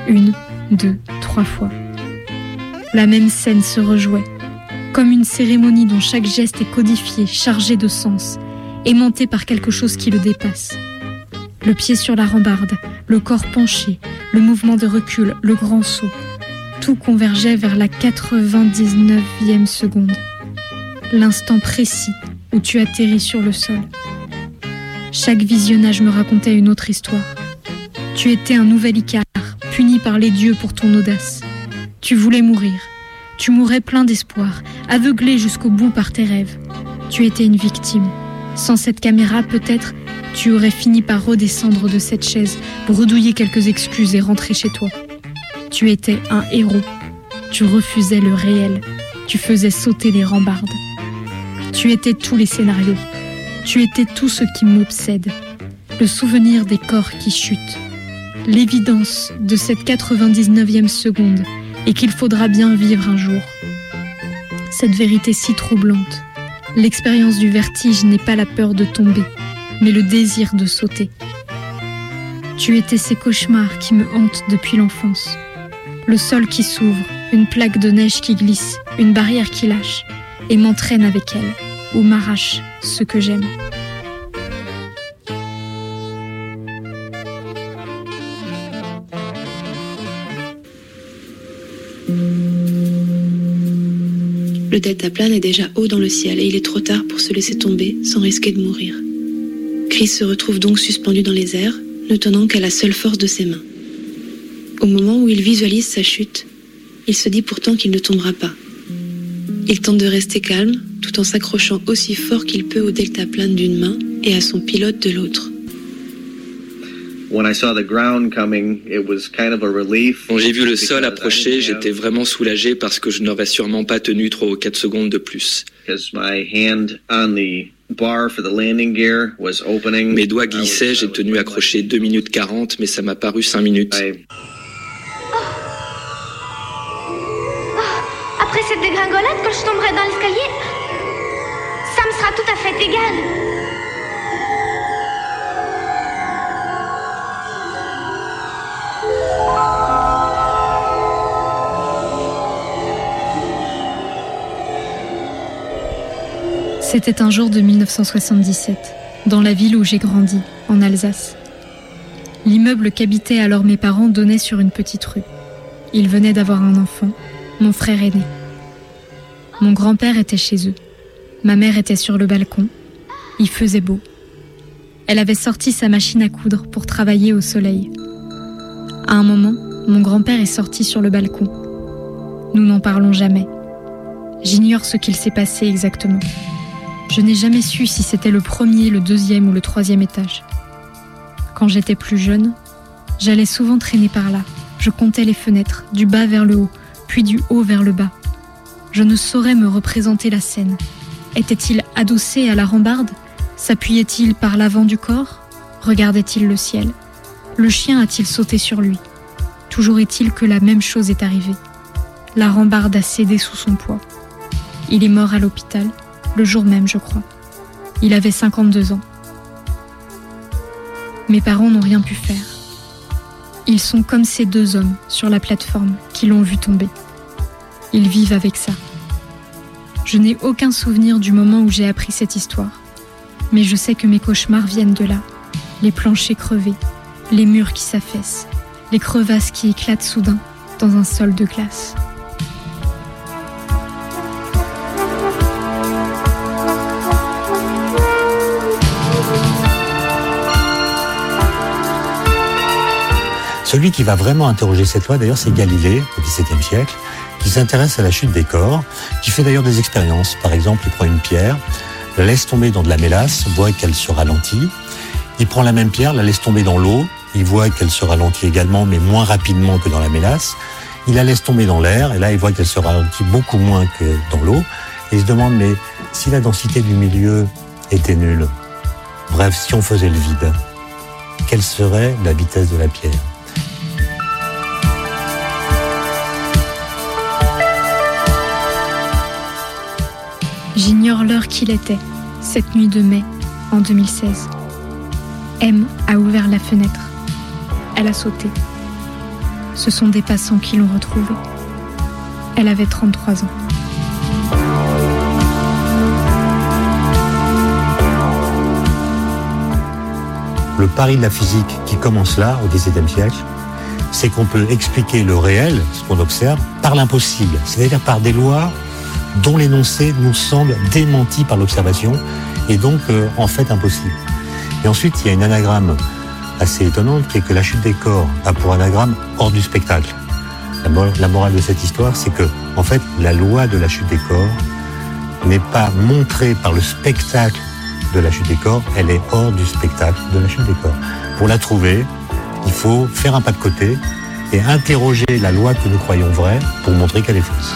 Une, deux, trois fois. La même scène se rejouait, comme une cérémonie dont chaque geste est codifié, chargé de sens, aimanté par quelque chose qui le dépasse. Le pied sur la rambarde, le corps penché, le mouvement de recul, le grand saut. Tout convergeait vers la 99e seconde. L'instant précis où tu atterris sur le sol. Chaque visionnage me racontait une autre histoire. Tu étais un nouvel Icare, puni par les dieux pour ton audace. Tu voulais mourir. Tu mourais plein d'espoir, aveuglé jusqu'au bout par tes rêves. Tu étais une victime. Sans cette caméra, peut-être, tu aurais fini par redescendre de cette chaise, bredouiller quelques excuses et rentrer chez toi. Tu étais un héros. Tu refusais le réel. Tu faisais sauter les rambardes. Tu étais tous les scénarios. Tu étais tout ce qui m'obsède. Le souvenir des corps qui chutent. L'évidence de cette 99e seconde et qu'il faudra bien vivre un jour. Cette vérité si troublante. L'expérience du vertige n'est pas la peur de tomber, mais le désir de sauter. Tu étais ces cauchemars qui me hantent depuis l'enfance. Le sol qui s'ouvre, une plaque de neige qui glisse, une barrière qui lâche, et m'entraîne avec elle, ou m'arrache ce que j'aime. Le deltaplane est déjà haut dans le ciel et il est trop tard pour se laisser tomber sans risquer de mourir. Chris se retrouve donc suspendu dans les airs, ne tenant qu'à la seule force de ses mains. Au moment où il visualise sa chute, il se dit pourtant qu'il ne tombera pas. Il tente de rester calme tout en s'accrochant aussi fort qu'il peut au deltaplane d'une main et à son pilote de l'autre. Quand j'ai vu le sol approcher, j'étais vraiment soulagé parce que je n'aurais sûrement pas tenu 3 ou 4 secondes de plus. Because my hand on the bar for the landing gear was opening. Mes doigts glissaient, j'ai tenu accroché 2 minutes 40, mais ça m'a paru 5 minutes. Après cette dégringolade, quand je tomberai dans l'escalier, ça me sera tout à fait égal. C'était un jour de 1977, dans la ville où j'ai grandi, en Alsace. L'immeuble qu'habitaient alors mes parents donnait sur une petite rue. Ils venaient d'avoir un enfant, mon frère aîné. Mon grand-père était chez eux. Ma mère était sur le balcon. Il faisait beau. Elle avait sorti sa machine à coudre pour travailler au soleil. À un moment, mon grand-père est sorti sur le balcon. Nous n'en parlons jamais. J'ignore ce qu'il s'est passé exactement. Je n'ai jamais su si c'était le premier, le deuxième ou le troisième étage. Quand j'étais plus jeune, j'allais souvent traîner par là. Je comptais les fenêtres, du bas vers le haut, puis du haut vers le bas. Je ne saurais me représenter la scène. Était-il adossé à la rambarde? S'appuyait-il par l'avant du corps? Regardait-il le ciel? Le chien a-t-il sauté sur lui? Toujours est-il que la même chose est arrivée. La rambarde a cédé sous son poids. Il est mort à l'hôpital, le jour même, je crois. Il avait 52 ans. Mes parents n'ont rien pu faire. Ils sont comme ces deux hommes sur la plateforme qui l'ont vu tomber. Ils vivent avec ça. Je n'ai aucun souvenir du moment où j'ai appris cette histoire. Mais je sais que mes cauchemars viennent de là. Les planchers crevés, les murs qui s'affaissent, les crevasses qui éclatent soudain dans un sol de glace. Celui qui va vraiment interroger cette loi, d'ailleurs, c'est Galilée, au XVIIe siècle, qui s'intéresse à la chute des corps, qui fait d'ailleurs des expériences. Par exemple, il prend une pierre, la laisse tomber dans de la mélasse, voit qu'elle se ralentit. Il prend la même pierre, la laisse tomber dans l'eau, il voit qu'elle se ralentit également, mais moins rapidement que dans la mélasse. Il la laisse tomber dans l'air, et là, il voit qu'elle se ralentit beaucoup moins que dans l'eau. Et il se demande, mais si la densité du milieu était nulle, bref, si on faisait le vide, quelle serait la vitesse de la pierre? J'ignore l'heure qu'il était, cette nuit de mai, en 2016. M a ouvert la fenêtre. Elle a sauté. Ce sont des passants qui l'ont retrouvée. Elle avait 33 ans. Le pari de la physique qui commence là, au XVIIe siècle, c'est qu'on peut expliquer le réel, ce qu'on observe, par l'impossible, c'est-à-dire par des lois dont l'énoncé nous semble démenti par l'observation et donc euh, en fait impossible. Et ensuite, il y a une anagramme assez étonnante qui est que la chute des corps a pour anagramme hors du spectacle. La, la morale de cette histoire, c'est que en fait, la loi de la chute des corps n'est pas montrée par le spectacle de la chute des corps, elle est hors du spectacle de la chute des corps. Pour la trouver, il faut faire un pas de côté et interroger la loi que nous croyons vraie pour montrer qu'elle est fausse.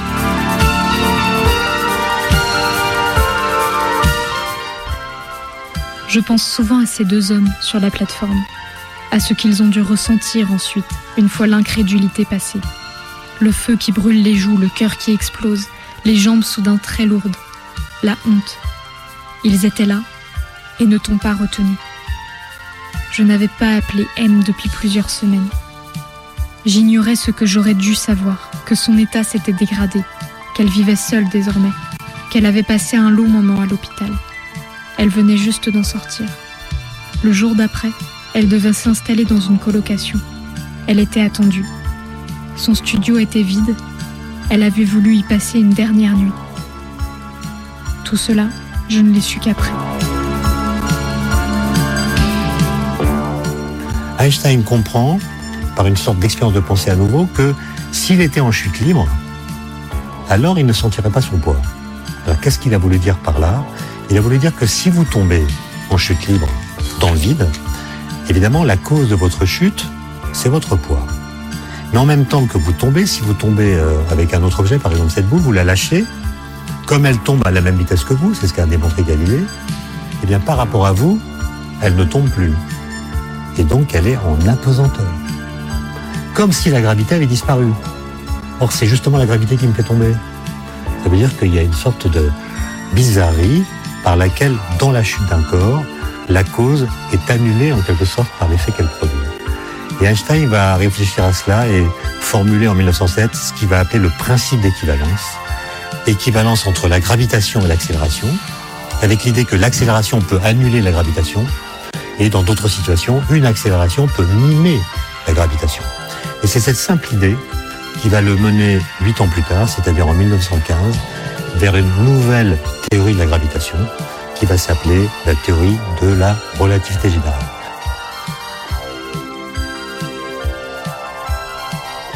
Je pense souvent à ces deux hommes sur la plateforme, à ce qu'ils ont dû ressentir ensuite, une fois l'incrédulité passée. Le feu qui brûle les joues, le cœur qui explose, les jambes soudain très lourdes, la honte. Ils étaient là et ne t'ont pas retenu. Je n'avais pas appelé M depuis plusieurs semaines. J'ignorais ce que j'aurais dû savoir, que son état s'était dégradé, qu'elle vivait seule désormais, qu'elle avait passé un long moment à l'hôpital. Elle venait juste d'en sortir. Le jour d'après, elle devait s'installer dans une colocation. Elle était attendue. Son studio était vide. Elle avait voulu y passer une dernière nuit. Tout cela, je ne l'ai su qu'après. Einstein comprend, par une sorte d'expérience de pensée à nouveau, que s'il était en chute libre, alors il ne sentirait pas son poids. Qu'est-ce qu'il a voulu dire par là? Il a voulu dire que si vous tombez en chute libre dans le vide, évidemment la cause de votre chute, c'est votre poids. Mais en même temps que vous tombez, si vous tombez euh, avec un autre objet, par exemple cette boule, vous la lâchez, comme elle tombe à la même vitesse que vous, c'est ce qu'a démontré Galilée, eh bien par rapport à vous, elle ne tombe plus. Et donc elle est en apesanteur. Comme si la gravité avait disparu. Or c'est justement la gravité qui me fait tomber. Ça veut dire qu'il y a une sorte de bizarrerie par laquelle, dans la chute d'un corps, la cause est annulée en quelque sorte par l'effet qu'elle produit. Et Einstein va réfléchir à cela et formuler en 1907 ce qu'il va appeler le principe d'équivalence. Équivalence entre la gravitation et l'accélération, avec l'idée que l'accélération peut annuler la gravitation, et dans d'autres situations, une accélération peut mimer la gravitation. Et c'est cette simple idée qui va le mener huit ans plus tard, c'est-à-dire en 1915, vers une nouvelle théorie de la gravitation qui va s'appeler la théorie de la relativité générale.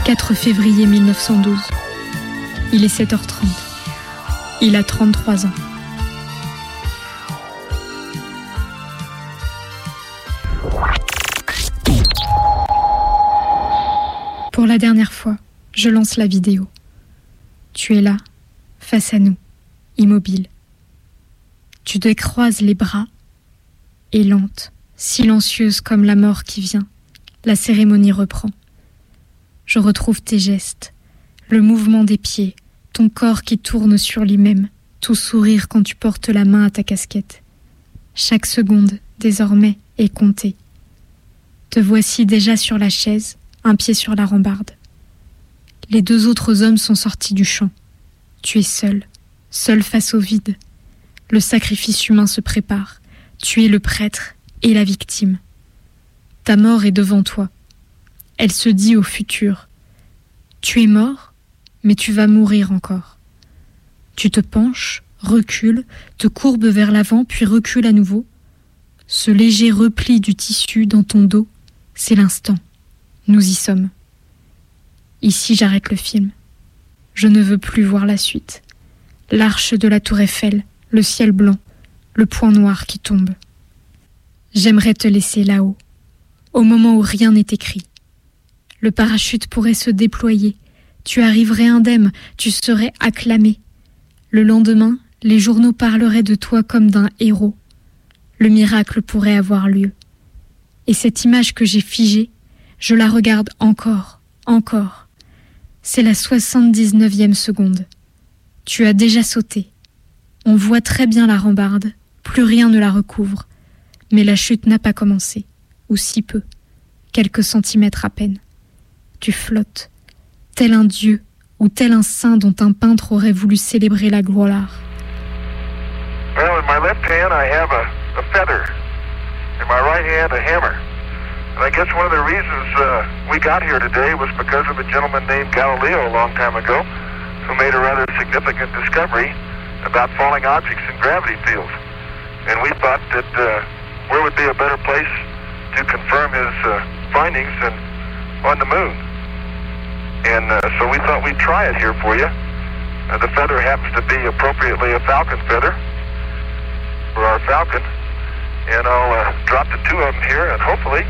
4 février 1912. Il est 7h30. Il a 33 ans. Pour la dernière fois, je lance la vidéo. Tu es là, face à nous, immobile. Tu décroises les bras et lente, silencieuse comme la mort qui vient, la cérémonie reprend. Je retrouve tes gestes, le mouvement des pieds, ton corps qui tourne sur lui-même, tout sourire quand tu portes la main à ta casquette. Chaque seconde, désormais, est comptée. Te voici déjà sur la chaise, un pied sur la rambarde. Les deux autres hommes sont sortis du champ. Tu es seul, seul face au vide. Le sacrifice humain se prépare. Tu es le prêtre et la victime. Ta mort est devant toi. Elle se dit au futur. Tu es mort, mais tu vas mourir encore. Tu te penches, recules, te courbes vers l'avant, puis recules à nouveau. Ce léger repli du tissu dans ton dos, c'est l'instant. Nous y sommes. Ici j'arrête le film. Je ne veux plus voir la suite. L'arche de la tour Eiffel, le ciel blanc, le point noir qui tombe. J'aimerais te laisser là-haut, au moment où rien n'est écrit. Le parachute pourrait se déployer, tu arriverais indemne, tu serais acclamé. Le lendemain, les journaux parleraient de toi comme d'un héros. Le miracle pourrait avoir lieu. Et cette image que j'ai figée, je la regarde encore, encore. C'est la 79e seconde. Tu as déjà sauté. On voit très bien la rambarde, plus rien ne la recouvre. Mais la chute n'a pas commencé, ou si peu, quelques centimètres à peine. Tu flottes, tel un dieu ou tel un saint dont un peintre aurait voulu célébrer la gloire. Well, in my left hand I have a, a feather. In my right hand a hammer. And I guess one of the reasons uh, we got here today was because of a gentleman named Galileo a long time ago who made a rather significant discovery about falling objects in gravity fields. And we thought that uh, where would be a better place to confirm his uh, findings than on the moon. And uh, so we thought we'd try it here for you. Uh, the feather happens to be appropriately a falcon feather for our falcon. And I'll uh, drop the two of them here, and hopefully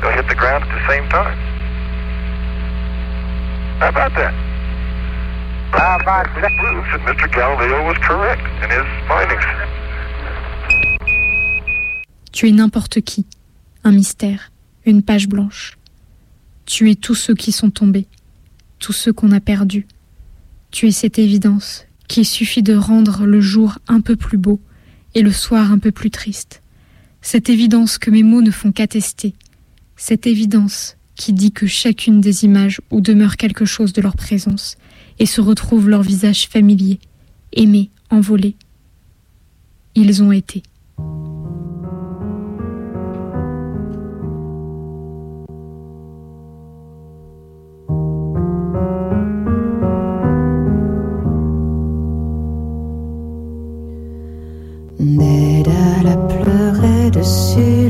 they'll hit the ground at the same time. How about that? Tu es n'importe qui, un mystère, une page blanche. Tu es tous ceux qui sont tombés, tous ceux qu'on a perdus. Tu es cette évidence qu'il suffit de rendre le jour un peu plus beau et le soir un peu plus triste. Cette évidence que mes mots ne font qu'attester. Cette évidence qui dit que chacune des images où demeure quelque chose de leur présence et se retrouve leur visage familier, aimé, envolé. Ils ont été. Dessus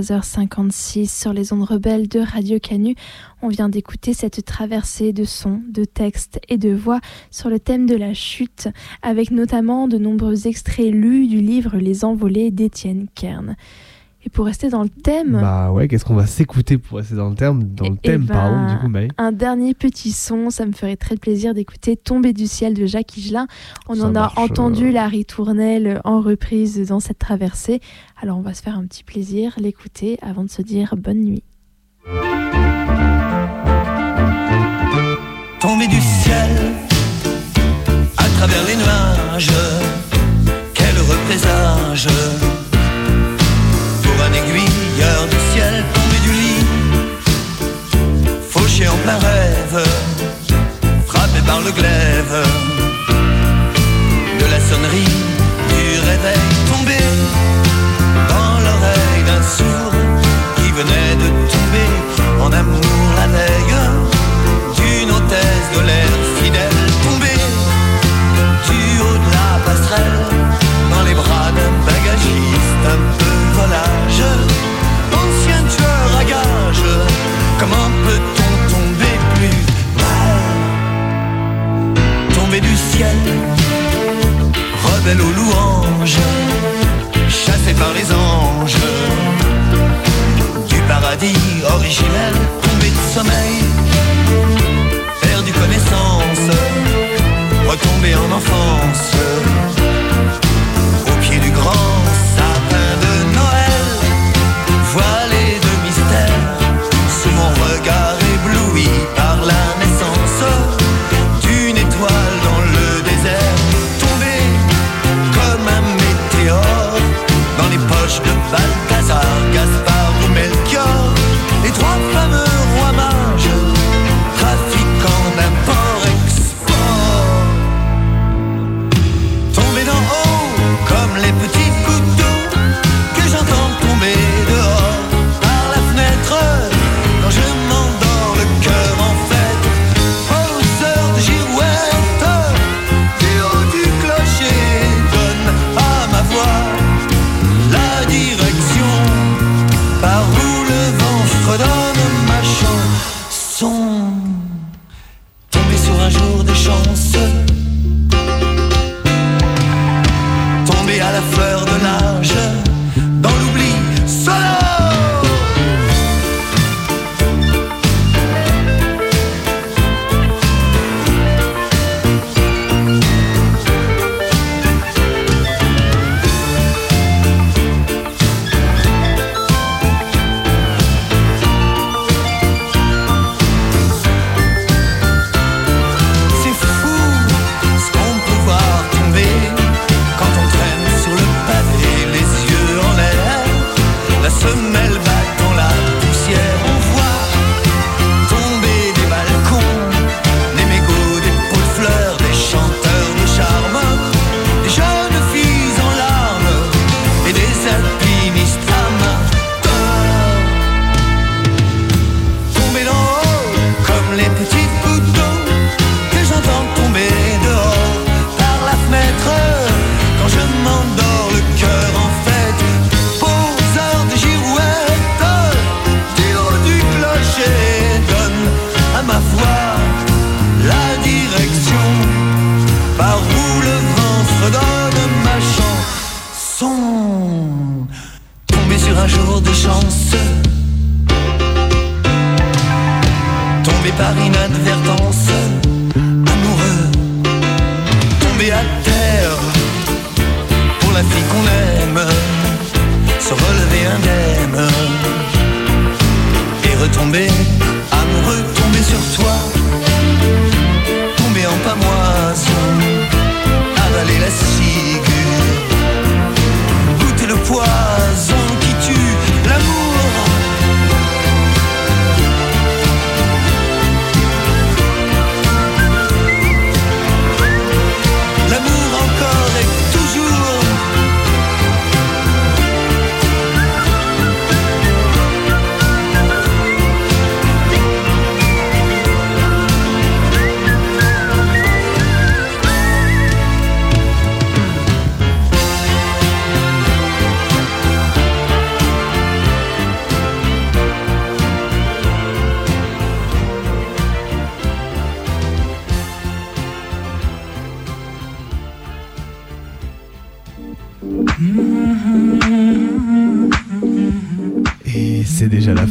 23h56 sur les ondes rebelles de Radio Canu. On vient d'écouter cette traversée de sons, de textes et de voix sur le thème de la chute, avec notamment de nombreux extraits lus du livre Les Envolées d'Étienne Kern. Et pour rester dans le thème. Bah ouais, qu'est-ce qu'on va s'écouter pour rester dans le thème Dans le eh thème, bah, pardon, ben, du coup, mais... Un dernier petit son, ça me ferait très plaisir d'écouter Tomber du ciel de Jacques Higelin. On en a euh, entendu la ritournelle en reprise dans cette traversée. Alors on va se faire un petit plaisir, l'écouter avant de se dire bonne nuit. Tomber du ciel à travers les nuages, quel représage aiguilleur du ciel tombé du lit, fauché en plein rêve, frappé par le glaive de la sonnerie du réveil.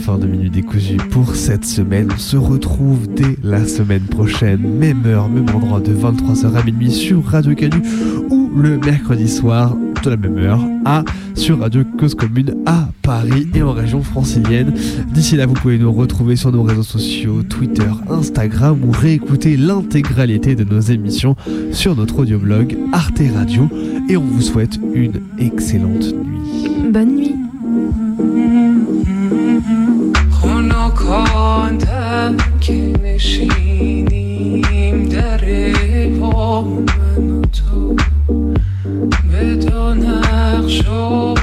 Fin de Minute Décousu pour cette semaine. On se retrouve dès la semaine prochaine, même heure, même endroit, de 23h à minuit sur Radio Canu ou le mercredi soir de la même heure à sur Radio Cause Commune à Paris et en région francilienne. D'ici là, vous pouvez nous retrouver sur nos réseaux sociaux, Twitter, Instagram ou réécouter l'intégralité de nos émissions sur notre audioblog Arte Radio. Et on vous souhaite une excellente nuit. Bonne nuit. خنکاندم که نشینیم در پا من و تو به دو نقش و